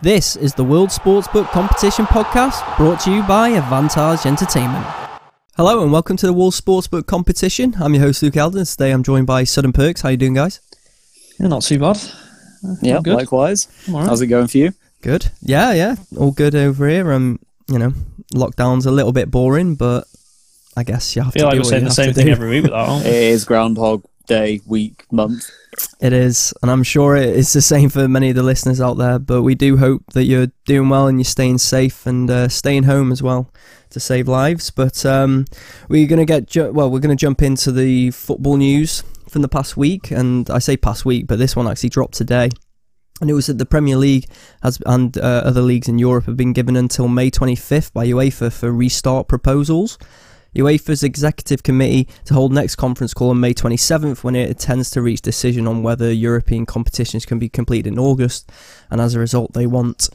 This is the World Sportsbook Competition Podcast brought to you by Advantage Entertainment. Hello and welcome to the World Sportsbook Competition. I'm your host Luke Alden. Today I'm joined by Sudden Perks. How you doing, guys? Yeah, not too bad. Yeah, good. likewise. I'm all right. How's it going for you? Good. Yeah, yeah, all good over here. Um, you know, lockdown's a little bit boring, but I guess you have I feel to like do we're saying the same thing do. every week with that, aren't It we? is Groundhog Day, week, month. It is, and I'm sure it is the same for many of the listeners out there. But we do hope that you're doing well and you're staying safe and uh, staying home as well to save lives. But um, we're gonna get ju- well, we're gonna jump into the football news from the past week, and I say past week, but this one actually dropped today. And it was that the Premier League has and uh, other leagues in Europe have been given until May 25th by UEFA for restart proposals. UEFA's executive committee to hold next conference call on May 27th when it intends to reach decision on whether European competitions can be completed in August, and as a result, they want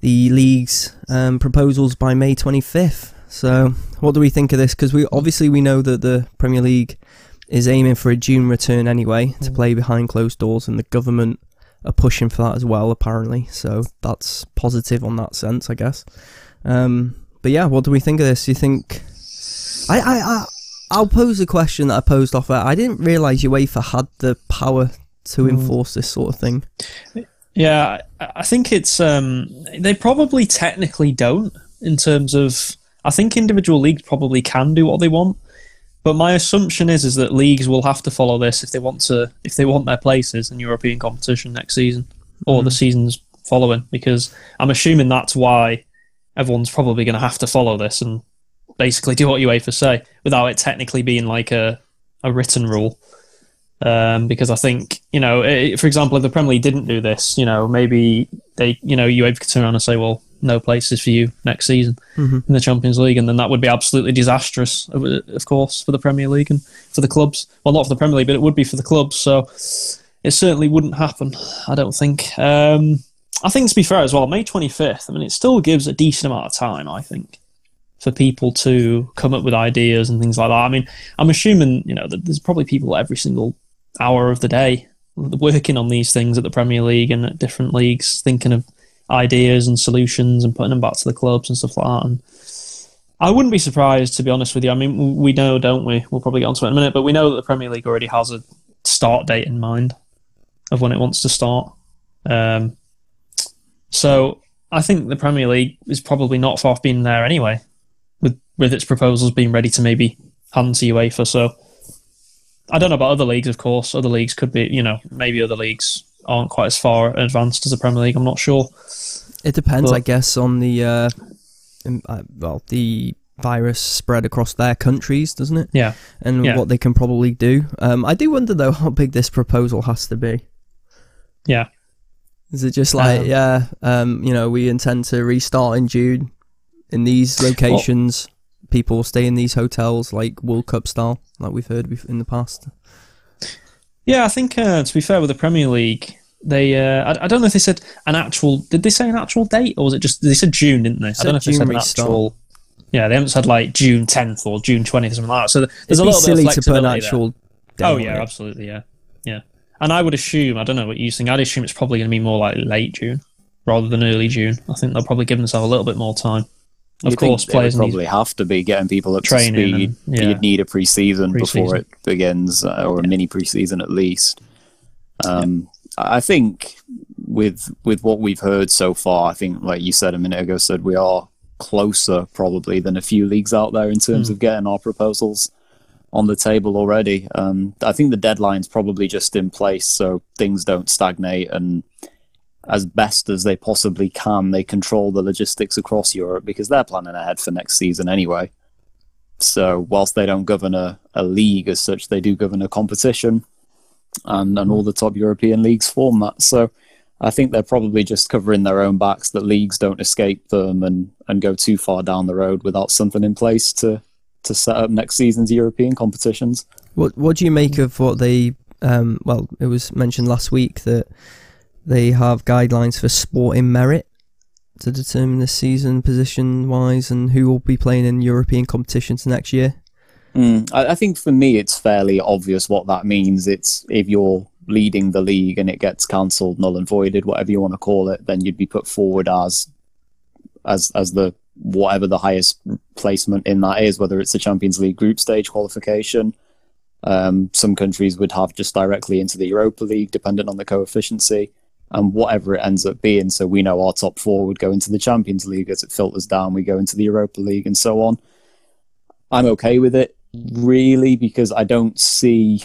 the league's um, proposals by May 25th. So, what do we think of this? Because we obviously we know that the Premier League is aiming for a June return anyway to play behind closed doors, and the government are pushing for that as well, apparently. So that's positive on that sense, I guess. Um, but yeah, what do we think of this? Do you think? I, I, I I'll pose a question that I posed off. air. I didn't realise UEFA had the power to Mm. enforce this sort of thing. Yeah, I I think it's. Um, they probably technically don't in terms of. I think individual leagues probably can do what they want, but my assumption is is that leagues will have to follow this if they want to if they want their places in European competition next season or the seasons following. Because I'm assuming that's why everyone's probably going to have to follow this and basically do what UEFA say without it technically being like a a written rule. Um, because I think you know, eh, for example, if the Premier League didn't do this, you know, maybe they, you know, UEFA could turn around and say, "Well, no places for you next season Mhm. in the Champions League," and then that would be absolutely disastrous, of of course, for the Premier League and for the clubs. Well, not for the Premier League, but it would be for the clubs. So it certainly wouldn't happen. I don't think. Um, I think to be fair as well, May twenty fifth. I mean, it still gives a decent amount of time. I think for people to come up with ideas and things like that. I mean, I'm assuming you know that there's probably people every single hour of the day working on these things at the Premier League and at different leagues, thinking of ideas and solutions and putting them back to the clubs and stuff like that. And I wouldn't be surprised, to be honest with you. I mean, we know, don't we? We'll probably get onto it in a minute, but we know that the Premier League already has a start date in mind of when it wants to start. Um, so I think the Premier League is probably not far off being there anyway, with its proposals being ready to maybe hand to UEFA. So I don't know about other leagues, of course. Other leagues could be, you know, maybe other leagues aren't quite as far advanced as the Premier League. I'm not sure. It depends, But- I guess, on the uh, uh, well, the virus spread across their countries, doesn't it? Yeah. And Yeah. what they can probably do. Um, I do wonder though how big this proposal has to be. Yeah. Is it just like, Um, yeah, um, you know, we intend to restart in June in these locations. People stay in these hotels, like World Cup style, like we've heard in the past. Yeah, I think uh, to be fair with the Premier League, they uh, I, I don't know if they said an actual. Did they say an actual date or was it just they said June, didn't they? I don't know if they said an actual. Yeah, they haven't said like June 10th or June 20th or something like that. So there's It'd a little silly bit of to put an actual. date Oh yeah, absolutely, yeah, yeah. And I would assume I don't know what you think. I'd assume it's probably going to be more like late June rather than early June. I think they'll probably give themselves a little bit more time. Of You'd course, think they would need probably have to be getting people up to Training speed. and- yeah. You'd need a pre-season, Pre-season. before it begins, uh, or a mini pre-season at least. Um, I think with with what we've heard so far, I think, like you said a minute ago, said we are closer probably than a few leagues out there in terms Hmm. of getting our proposals on the table already. Um, I think the deadline's probably just in place so things don't stagnate and as best as they possibly can, they control the logistics across Europe because they're planning ahead for next season anyway. So whilst they don't govern a, a league as such, they do govern a competition and, and all the top European leagues form that. So I think they're probably just covering their own backs that leagues don't escape them and, and go too far down the road without something in place to, to set up next season's European competitions. What What do you make of what they? Um, well, it was mentioned last week that they have guidelines for sporting merit to determine the season position wise and who will be playing in European competitions next year. Mm, I, I think for me, it's fairly obvious what that means. It's if you're leading the league and it gets cancelled, null and voided, whatever you want to call it, then you'd be put forward as as as the whatever the highest placement in that is, whether it's the Champions League group stage qualification. Um, some countries would have just directly into the Europa League, depending on the coefficiency and whatever it ends up being. So we know our top four would go into the Champions League as it filters down. We go into the Europa League and so on. I'm okay with it, really, because I don't see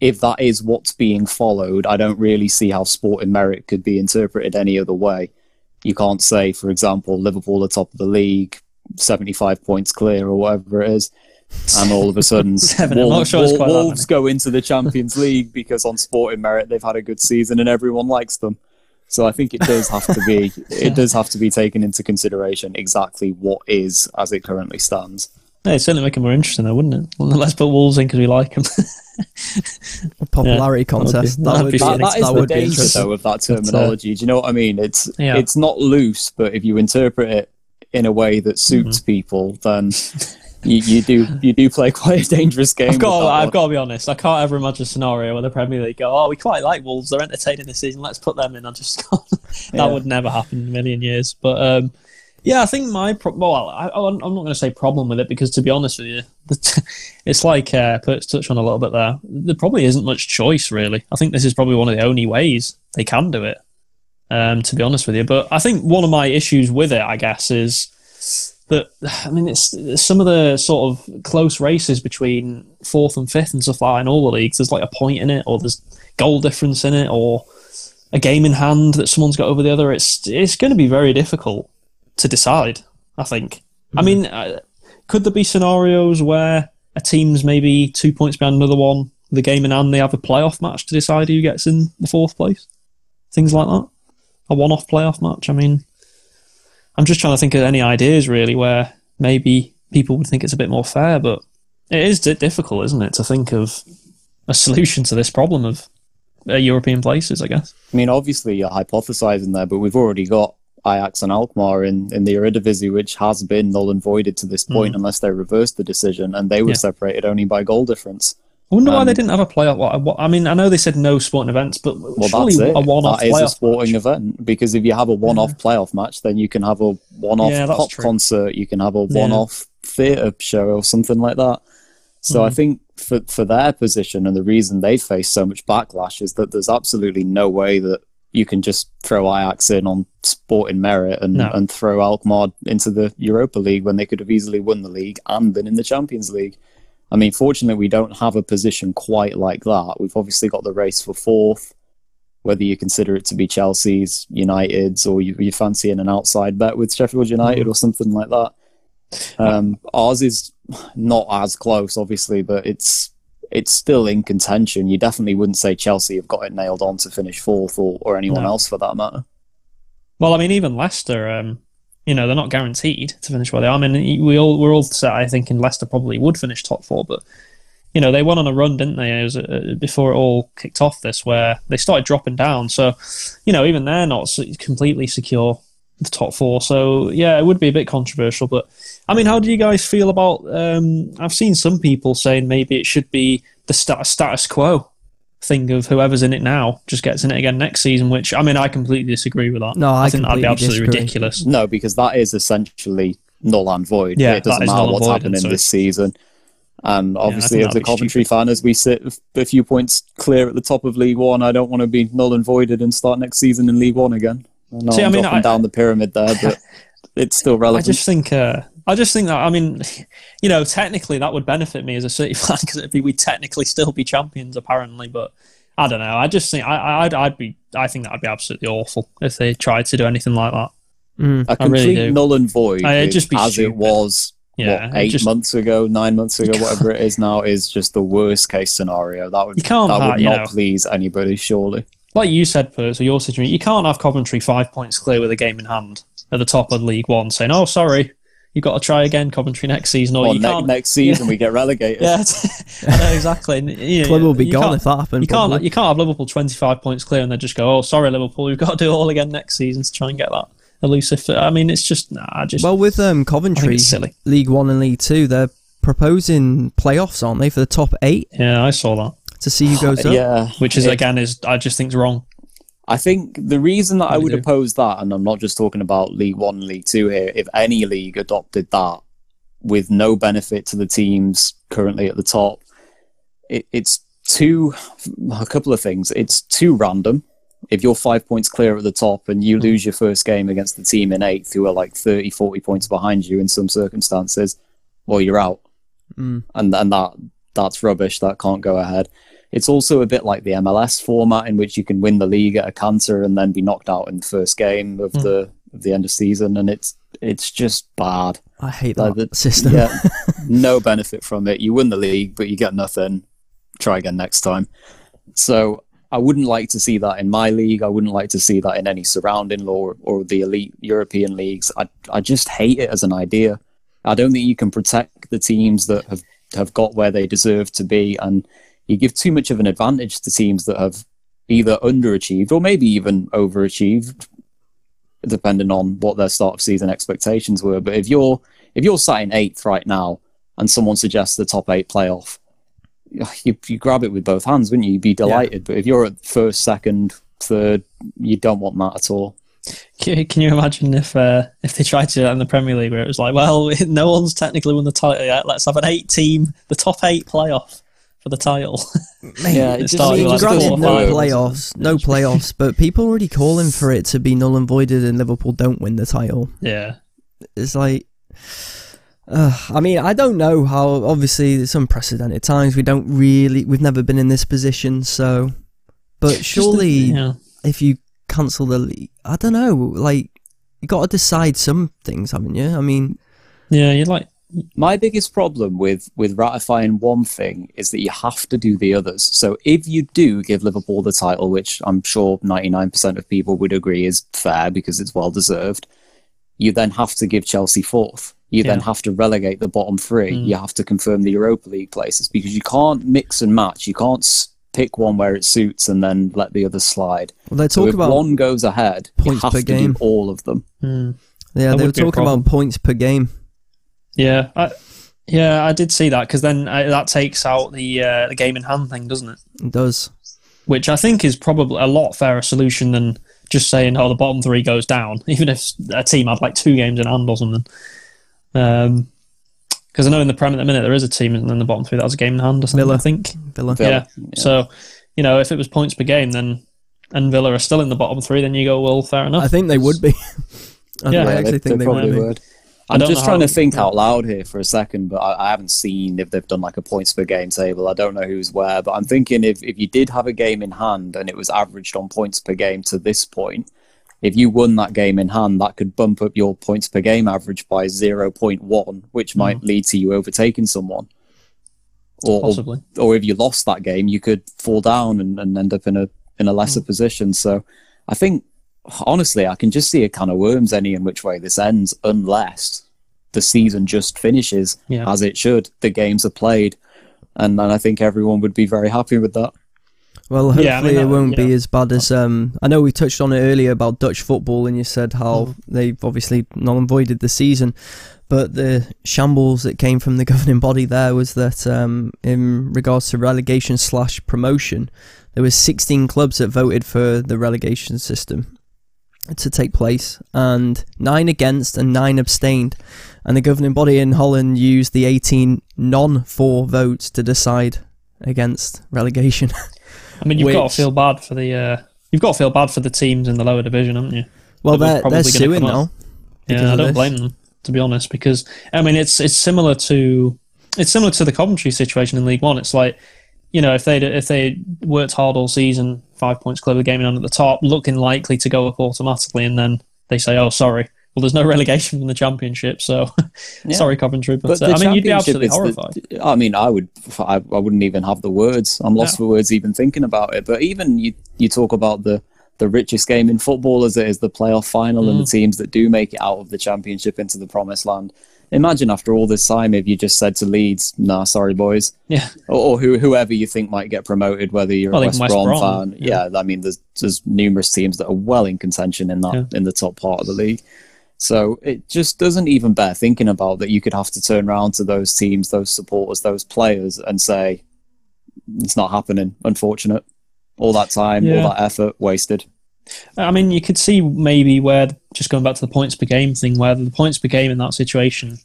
if that is what's being followed. I don't really see how sporting merit could be interpreted any other way. You can't say, for example, Liverpool are top of the league, 75 points clear or whatever it is. And all of a sudden, Seven, I'm not Wolves, sure it's quite Wolves go into the Champions League because on sporting merit they've had a good season and everyone likes them. So I think it does have to be it does have to be taken into consideration exactly what is as it currently stands. Yeah, it'd certainly make it more interesting, though, wouldn't it? Well, let's put Wolves in because we like them. A popularity contest. that would be- That, that'd That, that is that the would be danger interesting. though of that terminology. Do you know what I mean? It's Yeah. it's not loose, but if you interpret it in a way that suits Mm-hmm. people, then you, you do you do play quite a dangerous game. I've got, that I've got to be honest. I can't ever imagine a scenario where the Premier League go, "Oh, we quite like Wolves. They're entertaining this season. Let's put them in." I just can't. that Yeah. would never happen in a million years. But um, yeah, I think my pro- well, I, I'm not going to say problem with it because to be honest with you, it's like uh, Pert's touched on a little bit there. There probably isn't much choice really. I think this is probably one of the only ways they can do it. Um, to be honest with you, but I think one of my issues with it, I guess, is that I mean, it's, it's some of the sort of close races between fourth and fifth and stuff like that in all the leagues. There's like a point in it, or there's goal difference in it, or a game in hand that someone's got over the other. It's it's going to be very difficult to decide. I think. I mean, uh, could there be scenarios where a team's maybe two points behind another one, the game in hand, they have a playoff match to decide who gets in the fourth place? Things like that. A one-off playoff match. I mean, I'm just trying to think of any ideas really where maybe people would think it's a bit more fair, but it is difficult, isn't it, to think of a solution to this problem of uh, European places, I guess. I mean, obviously you're hypothesizing there, but we've already got Ajax and Alkmaar in, in the Eredivisie, which has been null and voided to this point unless they reversed the decision, and they were Mm. Yeah. separated only by goal difference. I wonder why Um, they didn't have a playoff. What, what, I mean, I know they said no sporting events, but Well, surely a one-off playoff is a sporting match. event because if you have a one-off playoff match, then you can have a one-off Yeah, pop true. concert, you can have a one-off theatre show or something like that. So I Mhm. think for for their position and the reason they face so much backlash is that there's absolutely no way that you can just throw Ajax in on sporting merit and, No. and throw Alkmaar into the Europa League when they could have easily won the league and been in the Champions League. I mean, fortunately, we don't have a position quite like that. We've obviously got the race for fourth, whether you consider it to be Chelsea's, United's, or you, you fancy in an outside bet with Sheffield United or something like that. Um, ours is not as close, obviously, but it's it's still in contention. You definitely wouldn't say Chelsea have got it nailed on to finish fourth, or, or anyone No. else for that matter. Well, I mean, even Leicester, um, you know, they're not guaranteed to finish where they are. I mean, we all we're all set, I think, in Leicester probably would finish top four, but you know, they went on a run, didn't they? It was uh, before it all kicked off. This where they started dropping down. So, you know, even they're not completely secure the top four. So, yeah, it would be a bit controversial. But I mean, how do you guys feel about? Um, I've seen some people saying maybe it should be the stat- status quo thing of whoever's in it now just gets in it again next season. Which I mean, I completely disagree with that. No, I think that'd be absolutely disagree. ridiculous. No, because that is essentially null and void. Yeah, it doesn't that is matter what's happening so this season. And obviously, think as a that'd be Coventry fan, as we sit a few points clear at the top of League One, I don't want to be null and voided and start next season in League One again. I know See, I I'm mean, dropping I- down the pyramid there, but it's still relevant. I just think, uh, I just think that, I mean, you know, technically that would benefit me as a City fan because it'd be we'd technically still be champions apparently, but I don't know. I just think I, I'd, I'd be, I think that'd be absolutely awful if they tried to do anything like that. Mm. a I really complete do. null and void, it'd just be as stupid. it was Yeah, what, eight just- months ago, nine months ago, whatever it is now, is just the worst case scenario. That would You can't that ha- would you not know. please anybody, surely. Like you said, Perks, or your situation, you can't have Coventry five points clear with a game in hand at the top of League One saying, "Oh, sorry, you've got to try again, Coventry next season," or Or you ne- can't. next season we get relegated. yeah, know, exactly. And, you Club will be gone if that happens. You can't you can't have Liverpool twenty five points clear and then just go, oh sorry Liverpool, we've got to do it all again next season to try and get that elusive. I mean, it's just nah, just Well, with um, Coventry, silly. League One and League Two, they're proposing playoffs, aren't they, for the top eight Yeah, I saw that. to see who goes up. Yeah, which is it- again is I just think is wrong. I think the reason that I do would do? oppose that, and I'm not just talking about League One, League Two here, if any league adopted that with no benefit to the teams currently at the top, it, it's too, a couple of things. It's too random. If you're five points clear at the top and you lose your first game against the team in eighth who are like 30, 40 points behind you in some circumstances, well, you're out. Mm. And, and that that's rubbish. That can't go ahead. It's also a bit like the MLS format in which you can win the league at a canter and then be knocked out in the first game of Hmm. the of the end of season, and it's it's just bad. I hate Like that the- system. Yeah, no benefit from it. You win the league, but you get nothing. Try again next time. So I wouldn't like to see that in my league. I wouldn't like to see that in any surrounding law or, or the elite European leagues. I I just hate it as an idea. I don't think you can protect the teams that have have got where they deserve to be, and you give too much of an advantage to teams that have either underachieved or maybe even overachieved, depending on what their start of season expectations were. But if you're if you're sat in eighth right now and someone suggests the top eight playoff, you, you grab it with both hands, wouldn't you? You'd be delighted. But if you're at first, second, third, you don't want that at all. Can, can you imagine if uh, if they tried to do that in the Premier League, where it was like, well, no one's technically won the title yet. Let's have an eight team, the top eight playoff for the title. Mate, Yeah, it it just- just I mean, like granted, four no playoffs, no playoffs, but people already calling for it to be null and voided, and Liverpool don't win the title. yeah, It's like, uh, I mean, I don't know how. Obviously, it's unprecedented times. We don't really, we've never been in this position, so. But Just the- surely, yeah. if you cancel the league, I don't know. Like, you got to decide some things, haven't you? I mean, yeah, you'd like My biggest problem with with ratifying one thing is that you have to do the others. So if you do give Liverpool the title, which I'm sure 99% of people would agree is fair because it's well deserved, you then have to give Chelsea fourth. You then have to relegate the bottom three. Mm. You have to confirm the Europa League places because you can't mix and match. You can't pick one where it suits and then let the other slide. well, they're So if about one goes ahead, you points have per to game. do all of them. hmm. yeah, that they were would be a talking about points per game. Yeah, I, yeah, I did see that because then uh, that takes out the uh, the game in hand thing, doesn't it? It does. Which I think is probably a lot fairer solution than just saying, "Oh, the bottom three goes down," even if a team had like two games in hand or something. Um, because I know in the Prem at the minute there is a team in the bottom three that has a game in hand or something. Villa. I think. Villa. Villa, Yeah. yeah. So, you know, if it was points per game, then and Villa are still in the bottom three, then you go, well, fair enough. I think they would be. I, Yeah. I actually they, think they, probably would be. would. I'm just trying to think out loud here for a second, but I, I haven't seen if they've done like a points per game table. I don't know who's where, but I'm thinking if, if you did have a game in hand and it was averaged on points per game to this point, if you won that game in hand, that could bump up your points per game average by 0.1, which might lead to you overtaking someone. Or, Possibly. or if you lost that game, you could fall down and, and end up in a in a lesser Hmm. position. So I think honestly, I can just see a can of worms any in which way this ends, unless the season just finishes Yeah. as it should. The games are played, and then I think everyone would be very happy with that. Well, hopefully Yeah, I mean, it won't you be as bad as. Um, I know we touched on it earlier about Dutch football, and you said how Mm. they've obviously null and voided the season. But the shambles that came from the governing body there was that, um, in regards to relegation slash promotion, there was 16 clubs that voted for the relegation system to take place, and nine against and nine abstained. And the governing body in Holland used the 18 non-for votes to decide against relegation. I mean, you've got to feel bad for the uh, you've got to feel bad for the teams in the lower division, haven't you? Well, that they're, probably they're suing now. Yeah, I don't this. blame them to be honest, because I mean it's it's similar to it's similar to the Coventry situation in League One. It's like you know if they if they worked hard all season, five points clear the gaming on at the top, looking likely to go up automatically, and then they say, "Oh, sorry, well, there's no relegation from the Championship, so Yeah. sorry, Coventry." But, But uh, I mean, you'd be absolutely horrified. the- I mean, I would. I, I wouldn't even have the words. I'm lost for words even thinking about it. But even you, you talk about the the richest game in football as it is the playoff final and the teams that do make it out of the championship into the promised land. Imagine after all this time if you just said to Leeds, "Nah, sorry, boys," yeah, or, or who, whoever you think might get promoted, whether you're Well, a West, West Brom, Brom, fan. Yeah. I mean, there's there's numerous teams that are well in contention in that Yeah. in the top part of the league. So it just doesn't even bear thinking about that you could have to turn around to those teams, those supporters, those players and say, it's not happening. Unfortunate. All that time, Yeah. all that effort wasted. I mean, you could see maybe where just going back to the points per game thing, where the points per game in that situation,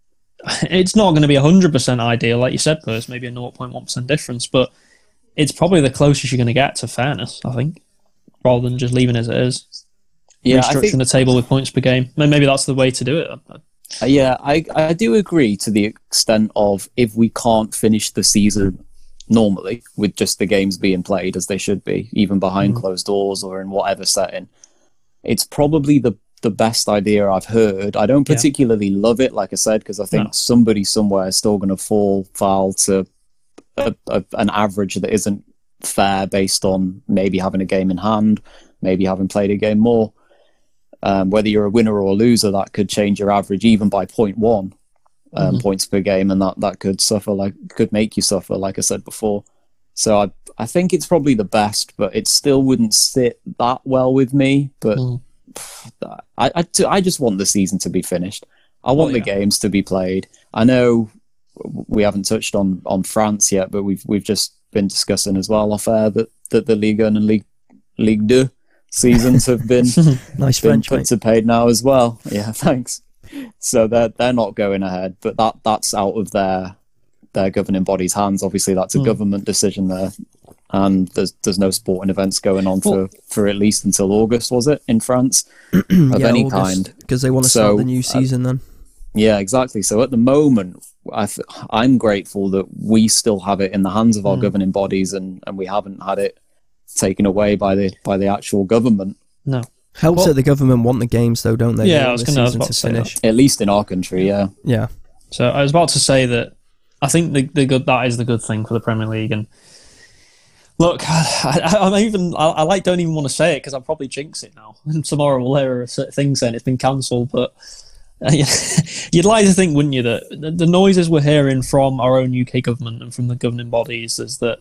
it's not going to be hundred percent ideal, like you said, first maybe a zero point one percent difference, but it's probably the closest you're going to get to fairness, I think, rather than just leaving as it is. Yeah, I restructuring think the table with points per game. Maybe that's the way to do it. Uh, Yeah, I, I do agree to the extent of if we can't finish the season normally with just the games being played as they should be, even behind closed doors or in whatever setting, it's probably the the best idea I've heard. I don't Yeah. particularly love it, like I said, because I think No. somebody somewhere is still going to fall foul to a, a, an average that isn't fair based on maybe having a game in hand, maybe having played a game more um, whether you're a winner or a loser, that could change your average even by 0.1 um, Mhm. points per game, and that, that could suffer like could make you suffer, like I said before. So I I think it's probably the best, but it still wouldn't sit that well with me. But Mm. I I, t- I just want the season to be finished. I want Oh, the games to be played. I know we haven't touched on, on France yet, but we've we've just been discussing as well off air that, that the Ligue 1 and League League Two seasons have been Nice been French, put mate. to paid now as well. Yeah, thanks. So they're they're not going ahead, but that that's out of their their governing body's hands. Obviously, that's a Hmm. government decision there, and there's there's no sporting events going on for for at least until August, was it in France of Yeah, any August, kind? because they want to So, start the new uh, season then. Yeah, exactly. So at the moment, I th- I'm grateful that we still have it in the hands of our Hmm. governing bodies, and and we haven't had it taken away by the by the actual government. No. Helps well- that the government want the games though, don't they? They Yeah, I want was gonna- I was season about to to say that. finish. At least in our country, yeah. Yeah, So I was about to say that I think the, the good that is the good thing for the Premier League. And look, I, I, I'm even I, I like don't even want to say it because I'll probably jinx it now. And tomorrow we'll hear a certain thing saying it's been cancelled. But uh, you'd like to think, wouldn't you, that the, the noises we're hearing from our own UK government and from the governing bodies is that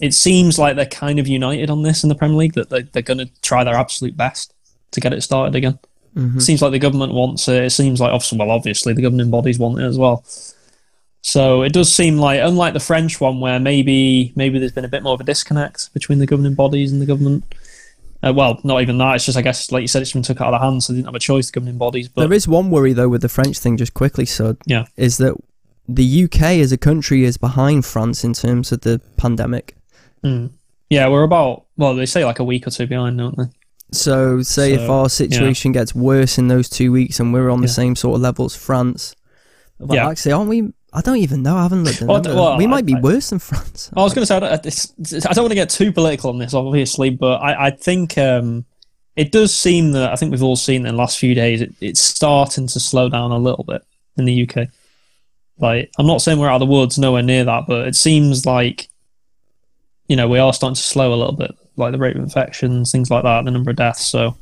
it seems like they're kind of united on this in the Premier League. That they, they're going to try their absolute best to get it started again. Mhm. It seems like the government wants it. It seems like, obviously, well, obviously, the governing bodies want it as well. So it does seem like, unlike the French one, where maybe maybe there's been a bit more of a disconnect between the governing bodies and the government. Uh, well, not even that. It's just, I guess, like you said, it's been took out of their hands, so they didn't have a choice. The governing bodies, but there is one worry though with the French thing. Just quickly, so Yeah. is that the UK as a country is behind France in terms of the pandemic. Mm. yeah, we're about well, they say like a week or two behind, don't they? So, say if our situation gets worse in those two weeks and we're on the same sort of level as France, well, Yeah. actually, aren't we? I don't even know. I haven't looked at Well, numbers. well, We I- might be I- worse than France. I was going to say I don't, it's, I don't want to get too political on this, obviously, but I, I think um, it does seem that I think we've all seen in the last few days it, it's starting to slow down a little bit in the UK. Like I'm not saying we're out of the woods, nowhere near that, but it seems like you know we are starting to slow a little bit, like the rate of infections, things like that, the number of deaths. So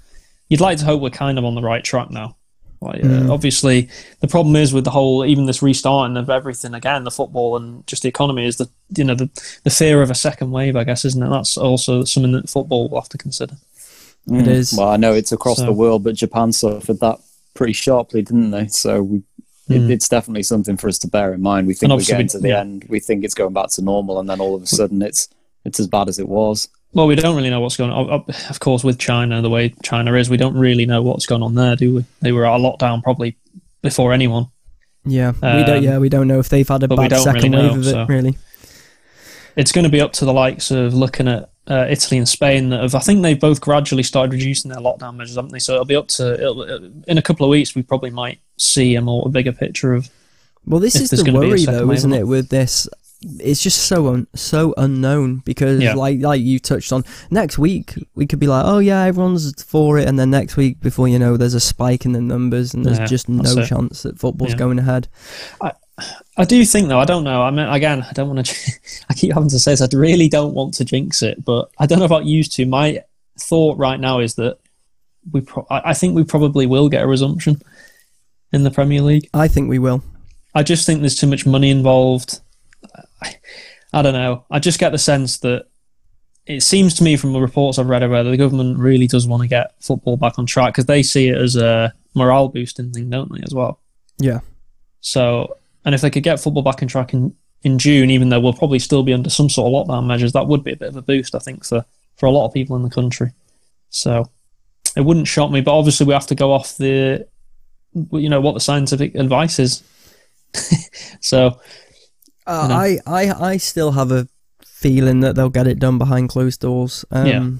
you'd like to hope we're kind of on the right track now. Like, uh, Mm. obviously, the problem is with the whole, even this restarting of everything again, the football and just the economy is the you know the the fear of a second wave, I guess, isn't it? That's also something that football will have to consider. It is. Well, I know it's across So- the world, but Japan suffered that pretty sharply, didn't they? So we, it, Mm. it's definitely something for us to bear in mind. We think we're getting we- to the yeah. end. We think it's going back to normal, and then all of a sudden, it's it's as bad as it was. Well, we don't really know what's going on. Of- course, with China, the way China is, we don't really know what's going on there, do we? They were at a lockdown probably before anyone. Yeah, we don't. Um, Yeah, we don't know if they've had a bad second really wave of it. so- Really, It's going to be up to the likes of looking at uh, Italy and Spain that have, I think they've both gradually started reducing their lockdown measures, haven't they? So it'll be up to, it'll, in a couple of weeks, we probably might see a more a bigger picture of well, this If is the gonna be a worry though, isn't it? With this, it's just so un- so unknown because, Yeah. like like you touched on, next week we could be like, oh yeah, everyone's for it, and then next week, before you know, there's a spike in the numbers, and there's Yeah, just no it. chance that football's Yeah. going ahead. I I do think though. I don't know. I mean, again, I don't want to. I keep having to say this. I really don't want to jinx it, but I don't know about you two. My thought right now is that we. Pro- I I think we probably will get a resumption in the Premier League. I think we will. I just think there's too much money involved. I, I don't know. I just get the sense that it seems to me from the reports I've read about it, the government really does want to get football back on track because they see it as a morale boosting thing, don't they, as well? Yeah. So, and if they could get football back on track in in June, even though we'll probably still be under some sort of lockdown measures, that would be a bit of a boost, I think, for, for a lot of people in the country. So it wouldn't shock me, but obviously we have to go off the, you know, what the scientific advice is. so Uh, You know? I, I, I still have a feeling that they'll get it done behind closed doors. Um, Yeah.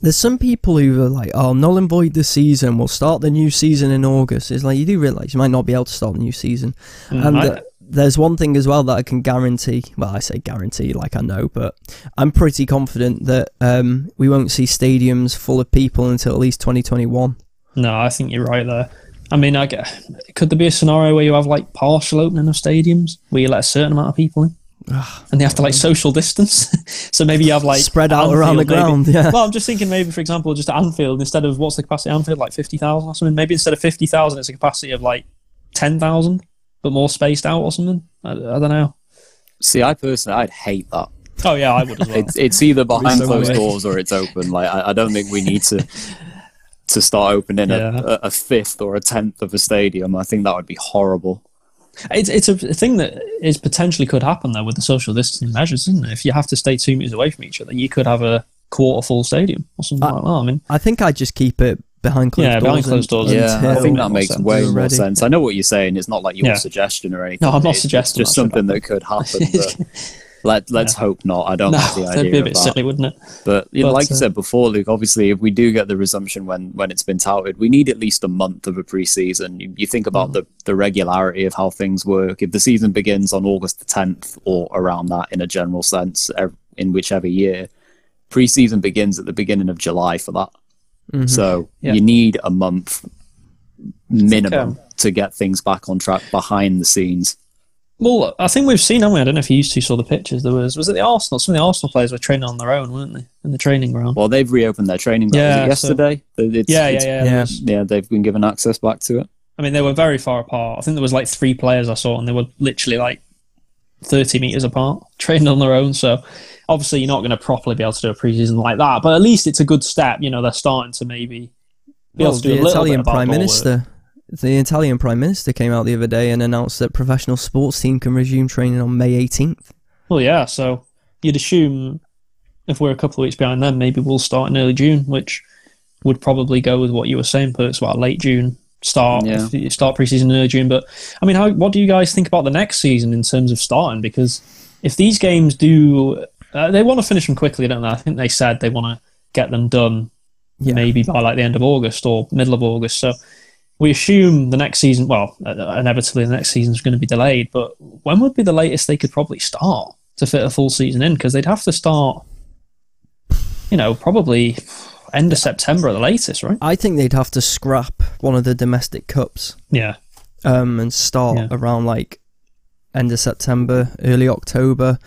There's some people who are like, "Oh, null and void the season. We'll start the new season in August." It's like you do realize you might not be able to start the new season. mm, And I- uh, there's one thing as well that I can guarantee. Well, I say guarantee, like I know, but I'm pretty confident that um, we won't see stadiums full of people until at least 2021. no, I think you're right there. I mean, I get, could there be a scenario where you have like partial opening of stadiums where you let a certain amount of people in? Ah, and they have to like social distance. so maybe you have like Spread out around the Anfield, maybe- ground. Yeah. Well, I'm just thinking maybe, for example, just at Anfield, instead of what's the capacity at Anfield, like 50,000 or something, maybe instead of 50,000, it's a capacity of like 10,000, but more spaced out or something. I, I don't know. See, I personally, I'd hate that. Oh, yeah, I would as well. It's it's either behind so closed doors or it's open. Like I, I don't think we need to to start opening Yeah. a, a, a fifth or a tenth of a stadium. I think that would be horrible. It's, it's a thing that is potentially could happen though with the social distancing measures, isn't it? If you have to stay two meters away from each other, you could have a quarter full stadium or something Uh, like that. I mean, I think I'd just keep it behind closed Yeah, doors. behind closed un- doors. Yeah, I think that makes sense. way more sense. I know what you're saying. It's not like your Yeah. suggestion or anything. No, I'm not It's- suggesting just something that could happen. Let Let's hope not. I don't no, like the that'd idea be a bit that. silly, wouldn't it? But, you know, But, like you uh, said before, Luke, obviously, if we do get the resumption when, when it's been touted, we need at least a month of a preseason. You, you think Mm. about the, the regularity of how things work. If the season begins on August the 10th or around that in a general sense, in whichever year, preseason begins at the beginning of July for that. Mhm. So Yeah. you need a month minimum um, to get things back on track behind the scenes. Well, I think we've seen, haven't we? I don't know if you used to saw the pictures. There was was it the Arsenal? Some of the Arsenal players were training on their own, weren't they, in the training ground? Well, they've reopened their training. ground. Yeah, Was it so- yesterday? It's- yeah, yeah, it's- yeah. yeah. There was- Yeah, they've been given access back to it. I mean, they were very far apart. I think there was like three players I saw, and they were literally like thirty meters apart, training on their own. So obviously, you're not going to properly be able to do a preseason like that. But at least it's a good step. You know, they're starting to maybe be Well, able to do a the little Italian bit about Prime Minister. work. Minister, the Italian Prime Minister came out the other day and announced that professional sports team can resume training on May 18th. Well, yeah. So you'd assume if we're a couple of weeks behind them, maybe we'll start in early June, which would probably go with what you were saying, but it's about late June start. Yeah. If start preseason in early June. But I mean, how, what do you guys think about the next season in terms of starting? Because if these games do, uh, they want to finish them quickly, don't they? I think they said they want to get them done Yeah. maybe by like the end of August or middle of August. So we assume the next season, well, uh, inevitably the next season is going to be delayed. But when would be the latest they could probably start to fit a full season in? Because they'd have to start, you know, probably end of September at the latest, right? I think they'd have to scrap one of the domestic cups Yeah, um, and start Yeah. around like end of September, early October,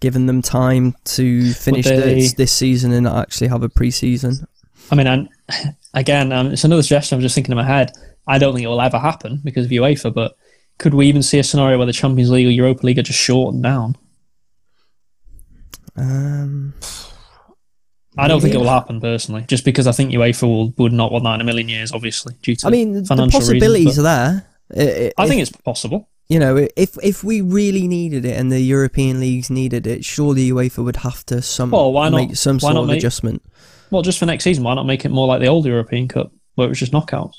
giving them time to finish they- this, this season and actually have a pre-season. I mean, and again, um, it's another suggestion. I'm just thinking in my head. I don't think it will ever happen because of UEFA, but could we even see a scenario where the Champions League or Europa League are just shortened down? Um, I don't think it will happen personally, just because I think UEFA will, would not want that in a million years, obviously, due to I mean, the possibilities reasons, are there. I- I think it's possible. you know, if if we really needed it and the European leagues needed it, surely UEFA would have to some Well, why not- make some why sort not of make- adjustment. Well, just for next season, why not make it more like the old European Cup, where it was just knockouts?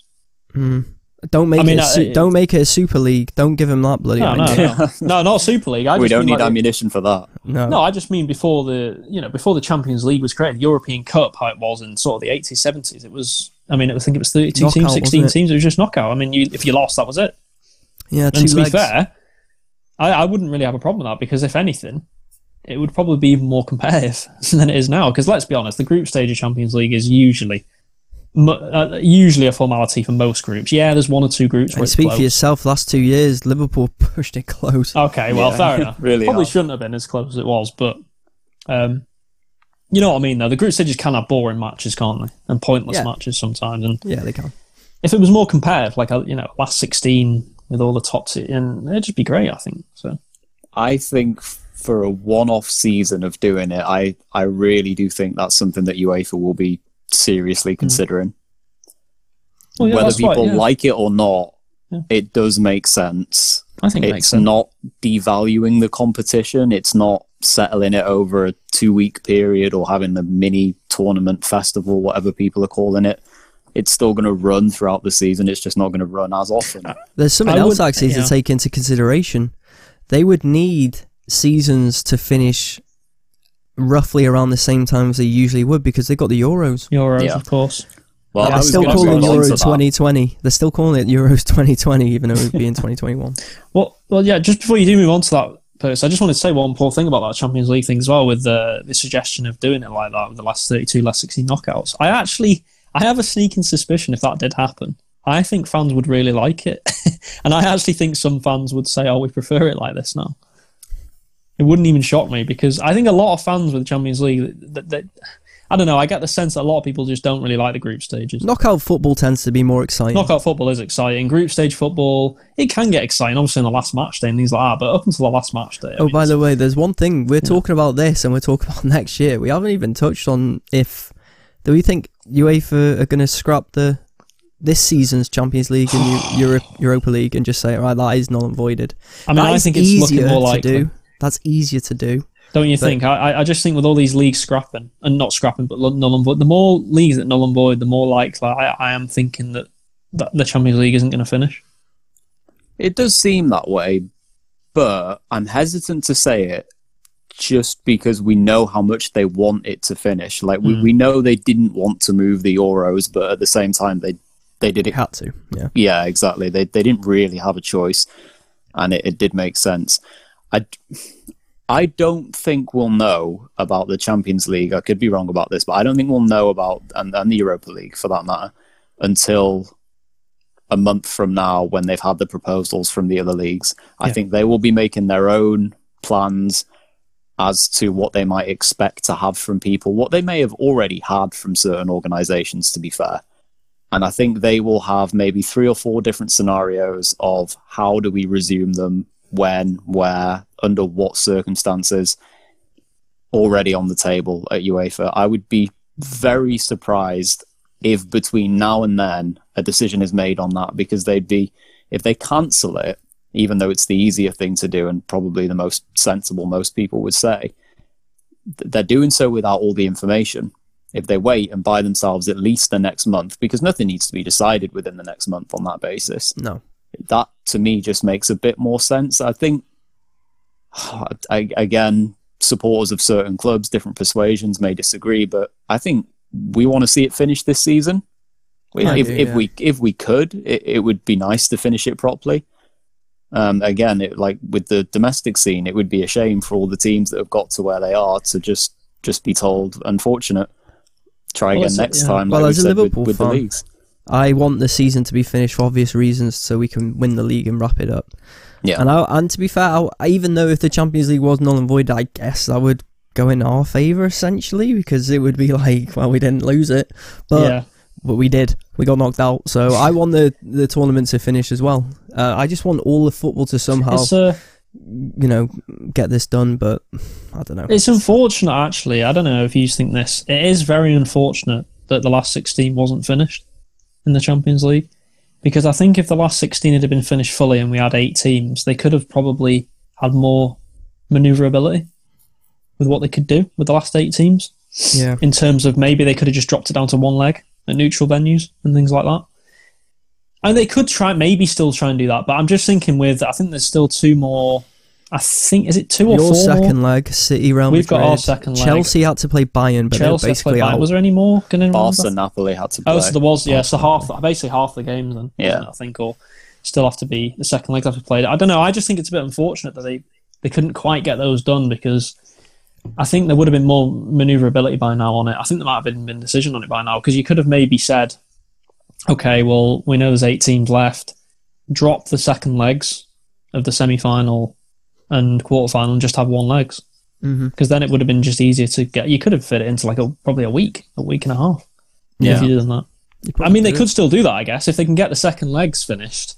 Mm. Don't make I mean, it. A uh, su- don't make it a Super League. Don't give them that bloody No, no, no, no, not Super League. I we just don't need like ammunition for that. No. No, I just mean before the you know before the Champions League was created, European Cup how it was in sort of the 80s, 70s. It was. I mean, I think it was 32 Knockout, teams, 16 it? teams. It was just knockout. I mean, you, if you lost, that was it. Yeah, two And to legs. be fair, I, I wouldn't really have a problem with that because if anything, it would probably be even more competitive than it is now. Because let's be honest, the group stage of Champions League is usually mu- uh, usually a formality for most groups. Yeah, there's one or two groups where And speak close. for yourself. Last two years, Liverpool pushed it close. Okay, well, Yeah, fair enough. really Probably have. shouldn't have been as close as it was, but um, you know what I mean. Though the group stages can have boring matches, can't they, and pointless Yeah. matches sometimes. And Yeah, they can. if it was more competitive, like uh, you know, last sixteen with all the top, and it'd just be great. I think so. I think for a one-off season of doing it, I I really do think that's something that UEFA will be seriously mm. considering. Well, yeah, Whether that's right, people yeah. like it or not, Yeah. it does make sense. I think it makes It's sense. not devaluing the competition. It's not settling it over a two week period or having a mini tournament festival, whatever people are calling it. It's still going to run throughout the season. It's just not going to run as often. Uh, There's something I else would- actually yeah. to take into consideration. They would need seasons to finish roughly around the same time as they usually would because they've got the Euros. Euros, Yeah. of course. Well, They're still calling go Euro 2020. They're still calling it Euros 2020, even though it would be in 2021. Well, well, yeah. Just before you do move on to that, Perks, I just wanted to say one poor thing about that Champions League thing as well, with the the suggestion of doing it like that with the last thirty-two, last sixteen knockouts. I actually, I have a sneaking suspicion if that did happen, I think fans would really like it, and I actually think some fans would say, "Oh, we prefer it like this now." It wouldn't even shock me because I think a lot of fans with the Champions League, that, that I don't know, I get the sense that a lot of people just don't really like the group stages. Knockout football tends to be more exciting. Knockout football is exciting. Group stage football, it can get exciting, obviously in the last match day and things like that. But up until the last match day, I Oh, mean, by the way, there's one thing we're talking about this, and we're talking about next year. We haven't even touched on if do we think UEFA are going to scrap the this season's Champions League and Europa League and just say, right, that is null and voided. I mean, That I think it's looking more to likely. do. That's easier to do. Don't you But- think? I, I- I just think with all these leagues scrapping and not scrapping, but null and void. The more leagues that null and void, the more likely I, I am thinking that, that the Champions League isn't going to finish. It does seem that way, but I'm hesitant to say it just because we know how much they want it to finish. Like we, Mm. we know they didn't want to move the Euros, but at the same time they they did They it. had to. Yeah. Yeah, exactly. They they didn't really have a choice, and it, it did make sense. I I don't think we'll know about the Champions League. I could be wrong about this, but I don't think we'll know about and, and the Europa League for that matter until a month from now when they've had the proposals from the other leagues. I Yeah. think they will be making their own plans as to what they might expect to have from people, what they may have already had from certain organizations, to be fair. And I think they will have maybe three or four different scenarios of how do we resume them, when, where, under what circumstances, already on the table at UEFA. I would be very surprised if between now and then a decision is made on that because they'd be, if they cancel it, even though it's the easier thing to do and probably the most sensible, most people would say, they're doing so without all the information. If they wait and buy themselves at least the next month, because nothing needs to be decided within the next month on that basis, No. That to me just makes a bit more sense. I think, I, again, supporters of certain clubs, different persuasions may disagree, but I think we want to see it finish this season. I if do, if yeah. we if we could, it, it would be nice to finish it properly. Um, again, it, like with the domestic scene, it would be a shame for all the teams that have got to where they are to just just be told, unfortunate. Try again it's- next yeah. time, Well, like we as a said with, Liverpool with the fan, leagues. I want the season to be finished for obvious reasons so we can win the league and wrap it up. Yeah. And I, and to be fair, I, even though if the Champions League was null and void, I guess that would go in our favour essentially because it would be like, well, we didn't lose it, but yeah, but we did. We got knocked out. So I want the the tournament to finish as well. Uh, I just want all the football to somehow, it's uh, you know, get this done. But I don't know. it's unfortunate actually. I don't know if you think this. It is very unfortunate that the last sixteen wasn't finished in the Champions League because I think if the last sixteen had been finished fully and we had eight teams, they could have probably had more maneuverability with what they could do with the last eight teams. Yeah. in terms of maybe they could have just dropped it down to one leg at neutral venues and things like that. And they could try, maybe still try and do that. But I'm just thinking with, I think there's still two more. I think is it two or Your four second more? leg, City, Real We've got our second leg. Chelsea had to play Bayern, but Chelsea they're has to basically Bayern. out. Was there any more? Can anyone remember? Barca, Napoli had to play. Oh, so there was, yeah. So half, basically half the games then. Yeah. wasn't it, I think, or still have to be the second leg have to be played. I don't know. I just think it's a bit unfortunate that they they couldn't quite get those done because I think there would have been more maneuverability by now on it. I think there might have been been decision on it by now because you could have maybe said, okay, well, we know there's eight teams left. Drop the second legs of the semi final and quarter final and just have one legs hmm because then it would have been just easier to get. You could have fit it into like a probably a week, a week and a half. Yeah. If you did that. I mean, they could still do that, I guess. If they can get the second legs finished,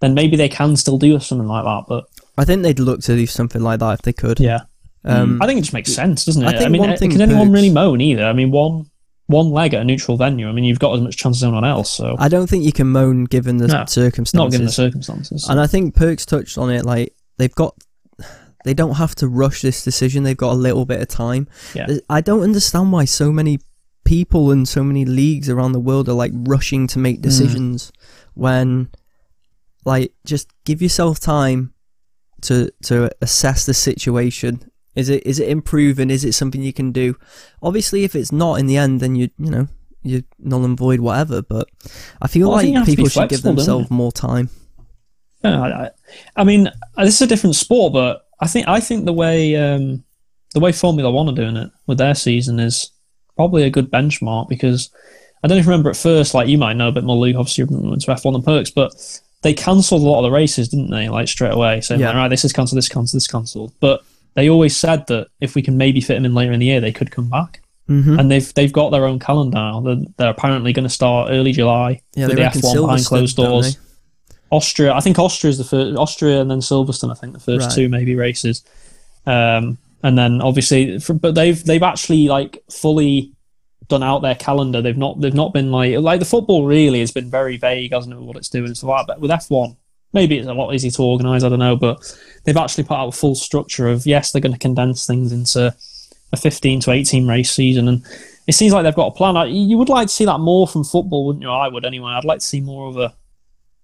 then maybe they can still do something like that. But I think they'd look to do something like that if they could. yeah, Um, I think it just makes sense, doesn't it? I think mean, one uh, thing can anyone Perks- really moan either? I mean, one one leg at a neutral venue. I mean, you've got as much chance as anyone else. So I don't think you can moan given the No, circumstances. not given the circumstances. And I think Perks touched on it. Like they've got, they don't have to rush this decision. They've got a little bit of time. Yeah. I don't understand why so many people and so many leagues around the world are like rushing to Mm. make decisions when, like, just give yourself time to to assess the situation. Is it is it improving? Is it something you can do? Obviously, if it's not in the end, then you you know you null and void whatever. But I feel Well, I like be people should give flexible, don't you? themselves more time. Yeah, I, I- I mean, uh, this is a different sport, but I think I think the way um, the way Formula One are doing it with their season is probably a good benchmark because I don't you remember at first, like you might know a bit more, Luke. Obviously, you went to F1 and Perks, but they cancelled a lot of the races, didn't they? Like straight away, saying, Yeah. like, "Right, this is cancelled, this cancelled, this is cancelled." But they always said that if we can maybe fit them in later in the year, they could come back. hmm And they've they've got their own calendar now. They're, they're apparently going to start early July Yeah, with the reckon F1 behind closed doors. Austria, I think Austria is the first. Austria and then Silverstone, I think the first Right. two maybe races, um, and then obviously, for, but they've they've actually like fully done out their calendar. They've not they've not been like like the football really has been very vague, hasn't it, what it's doing and stuff like. But with F one, maybe it's a lot easier to organise. I don't know, but they've actually put out a full structure of yes, they're going to condense things into a fifteen to eighteen race season, and it seems like they've got a plan. You would like to see that more from football, wouldn't you? I would anyway. I'd like to see more of a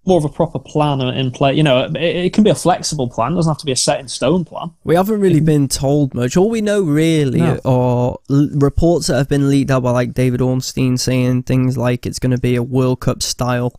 more of a proper plan in play. You know, it, it can be a flexible plan. It doesn't have to be a set in stone plan. We haven't really been told much. All we know really No. are l- reports that have been leaked out by like David Ornstein saying things like it's going to be a World Cup style.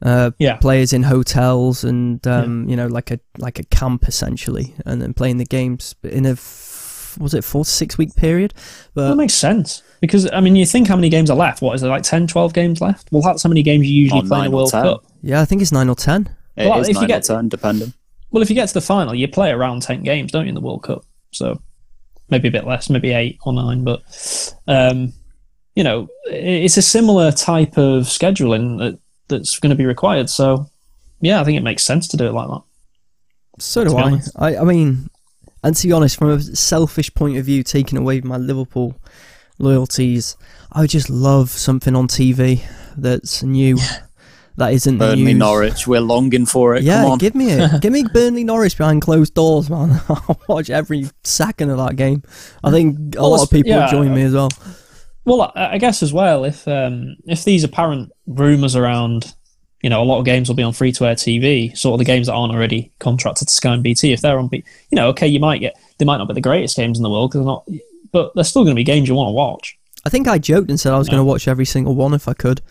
Uh, Yeah. players in hotels and um, you know like a like a camp essentially, and then playing the games in a f- was it four to six week period. But That makes sense because I mean, you think how many games are left? What is there like 10, 12 games left? Well, that's how many games you usually Oh, play in a World 10. Cup. Yeah, I think it's nine or ten. It Well, is if you nine get- or ten, depending. Well, if you get to the final, you play around ten games, don't you, in the World Cup? So maybe a bit less, maybe eight or nine, but um, you know, it's a similar type of scheduling that that's going to be required. So yeah, I think it makes sense to do it like that. So do I. I. I mean, and to be honest, from a selfish point of view, taking away my Liverpool loyalties, I would just love something on TV that's new, that isn't the Burnley, news. Norwich, we're longing for it. Yeah, Come on. give me it. give me Burnley Norwich behind closed doors, man. I'll watch every second of that game. I think a Well, lot of people yeah. will join me as well. Well, I I guess as well, if um, if these apparent rumours around, you know, a lot of games will be on free to air TV, sort of the games that aren't already contracted to Sky and BT, if they're on, B, you know, okay, you might get they might not be the greatest games in the world because they're not, but they're still going to be games you want to watch. I think I joked and said I was going to watch every single one if I could.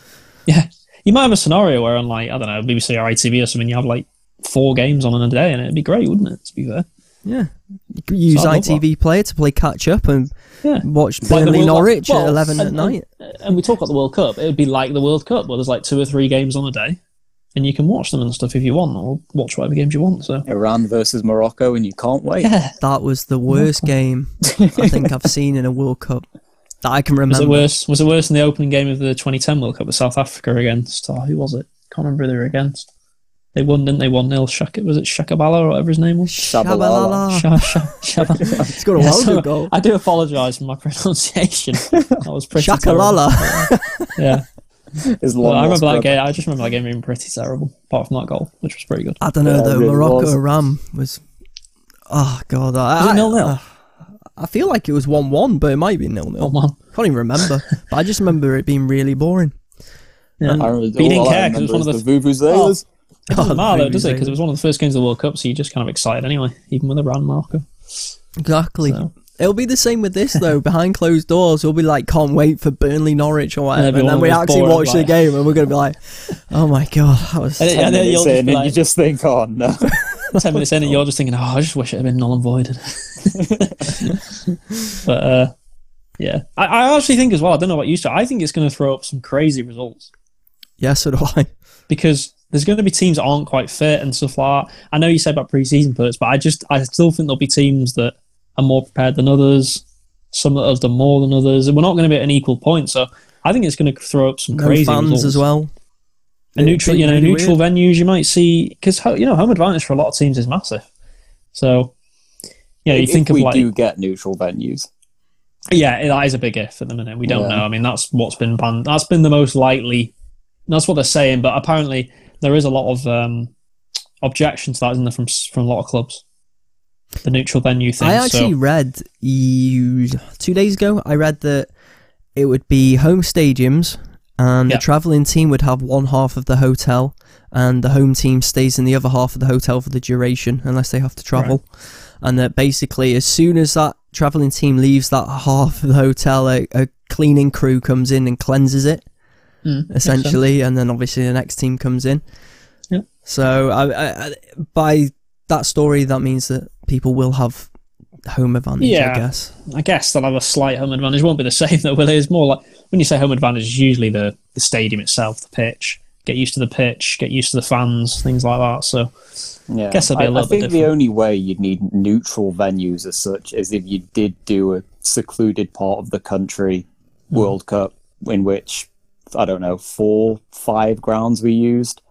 Yeah, you might have a scenario where on like I don't know BBC or ITV or something, you have like four games on in a day, and it'd be great, wouldn't it? To be fair, Yeah. You could use So I love ITV Player to play catch up and yeah. watch Like Burnley World- Norwich well, at 11 at night. And, and we talk about the World Cup. It would be like the World Cup, where there's like two or three games on a day, and you can watch them and stuff if you want, or watch whatever games you want. So Iran versus Morocco, and you can't wait. yeah, That was the worst game I think I've seen in a World Cup that I can remember. was it worse? Was it worse than the opening game of the 2010 World Cup with South Africa against? Oh, who was it? Can't remember who they were against. They won, didn't they? One 0 Shaka was it Shakabala or whatever his name was? Tshabalala. Sha- Sha- Sha- He's got a Yeah, so goal. I do apologise for my pronunciation. That was pretty Shakalala. terrible. Yeah. His Well, I remember that game. I just remember that game being pretty terrible, apart from that goal, which was pretty good. I don't know Yeah, though. really Morocco was. Ram was. Oh god, I, Was it I- 0-0? I feel like it was one-one, but it might be nil-nil. Oh man, Can't even remember. but I just remember it being really boring. yeah. I remember, But you didn't all I care 'cause it was one of the Vuvuzelas. Oh. It doesn't Oh, matter, though, does it? Because it was one of the first games of the World Cup, so you're just kind of excited anyway, even with Iran Morocco. Exactly. So. It'll be the same with this though. Behind closed doors, we'll be like, can't wait for Burnley Norwich or whatever, and then we actually bored, watch the game, and we're gonna be like, oh my god, that was. And it- Ten and then you'll just in, be and like- you just think, oh no. Ten minutes in, and you're just thinking, "Oh, I just wish it had been null and voided." but uh, yeah, I, I actually think as well. I don't know what you said. I think it's going to throw up some crazy results yeah, so do I. because there's going to be teams that aren't quite fit and stuff like that. I know you said about preseason perks, but I just I still think there'll be teams that are more prepared than others. Some that have done more than others, and we're not going to be at an equal point. So I think it's going to throw up some No crazy fans results. as well. And neutral, you know, neutral weird. venues you might see because you know home advantage for a lot of teams is massive. So yeah, you if think of we like do get neutral venues, Yeah, that is a big if at the minute. We don't Yeah. know. I mean, that's what's been banned. That's been the most likely. That's what they're saying. But apparently, there is a lot of um, objection to that, isn't there, from from a lot of clubs? The neutral venue thing. I actually so, read you two days ago. I read that it would be home stadiums, and Yeah. the travelling team would have one half of the hotel, and the home team stays in the other half of the hotel for the duration, unless they have to travel. And that basically, as soon as that travelling team leaves that half of the hotel, a, a cleaning crew comes in and cleanses it Mm, essentially, and then obviously the next team comes in. Yeah. So I, I, I, by that story, that means that people will have home advantage. Yeah. I guess. I guess they'll have a slight home advantage. It won't be the same though, will it? It's more like when you say home advantage, it's usually the, the stadium itself, the pitch. Get used to the pitch, get used to the fans, things like that. So Yeah, I Guess there'll be a I- little I bit think the only way you'd need neutral venues as such is if you did do a secluded part of the country Hmm. World Cup in which I don't know four, five grounds we used.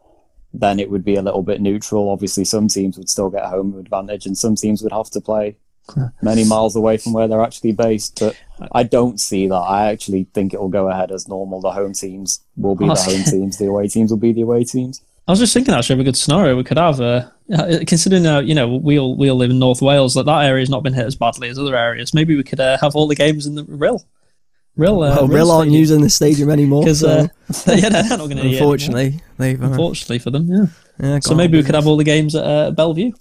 Then it would be a little bit neutral. Obviously, some teams would still get home advantage, and some teams would have to play many miles away from where they're actually based. But I don't see that. I actually think it will go ahead as normal. The home teams will be the home teams. The away teams will be the away teams. I was just thinking actually of a good scenario we could have. Uh, uh, considering uh, you know we all we all live in North Wales, that that area has not been hit as badly as other areas. Maybe we could uh, have all the games in the Rhyl. Rhyl, uh, well, Rhyl aren't using the stadium anymore, 'Cause, so uh, yeah, they're not going to. unfortunately, they've. Uh, unfortunately for them, yeah. yeah, So gone maybe we could have all the games at uh, Belle Vue.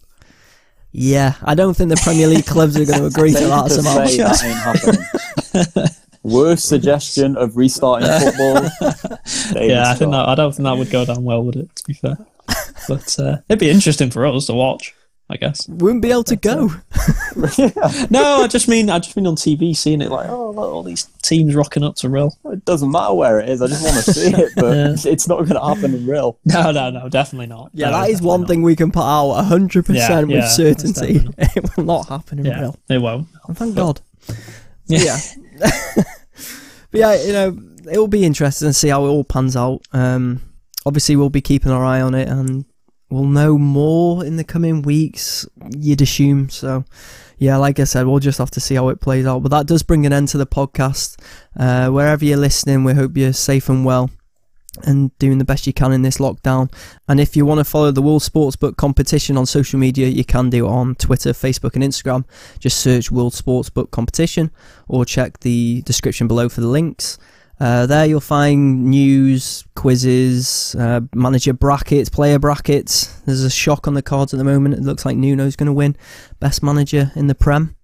Yeah, I don't think the Premier League clubs are going to agree to that to somehow. say that ain't happening. Worst suggestion of restarting football. Yeah, I think that. I don't think that would go down well, would it? To be fair, but uh, it'd be interesting for us to watch. I guess. Wouldn't be able to go. No, I just mean I just mean on TV, seeing it like oh, look, all these teams rocking up to Rhyl. It doesn't matter where it is. I just want to see it, but Yeah. it's not going to happen in Rhyl. No, no, no, definitely not. Yeah, No, that is one not. thing we can put out 100% with yeah, certainty. It will not happen in Yeah, Rhyl. it won't. And thank God. Yeah. Yeah. but yeah, you know, it will be interesting to see how it all pans out. Um, obviously, we'll be keeping our eye on it and we'll know more in the coming weeks, you'd assume. So, yeah, like I said, we'll just have to see how it plays out. But that does bring an end to the podcast. Uh, wherever you're listening, we hope you're safe and well and doing the best you can in this lockdown. And if you want to follow the World Sportsbook competition on social media, you can do it on Twitter, Facebook, and Instagram. Just search World Sportsbook competition or check the description below for the links. Uh, there you'll find news, quizzes, uh, manager brackets, player brackets. There's a shock on the cards at the moment. It looks like Nuno's going to win best manager in the Prem,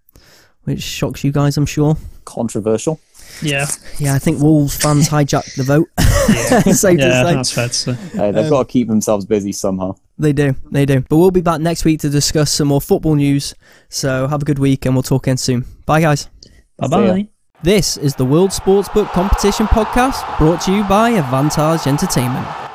which shocks you guys, I'm sure. Controversial. Yeah, Yeah, I think Wolves fans hijacked the vote. yeah, Safe yeah. That's fair to say. Hey, they've got to keep themselves busy somehow. They do, they do. But we'll be back next week to discuss some more football news. So have a good week and we'll talk again soon. Bye, guys. Bye bye. This is the World Sportsbook Competition Podcast brought to you by Avantage Entertainment.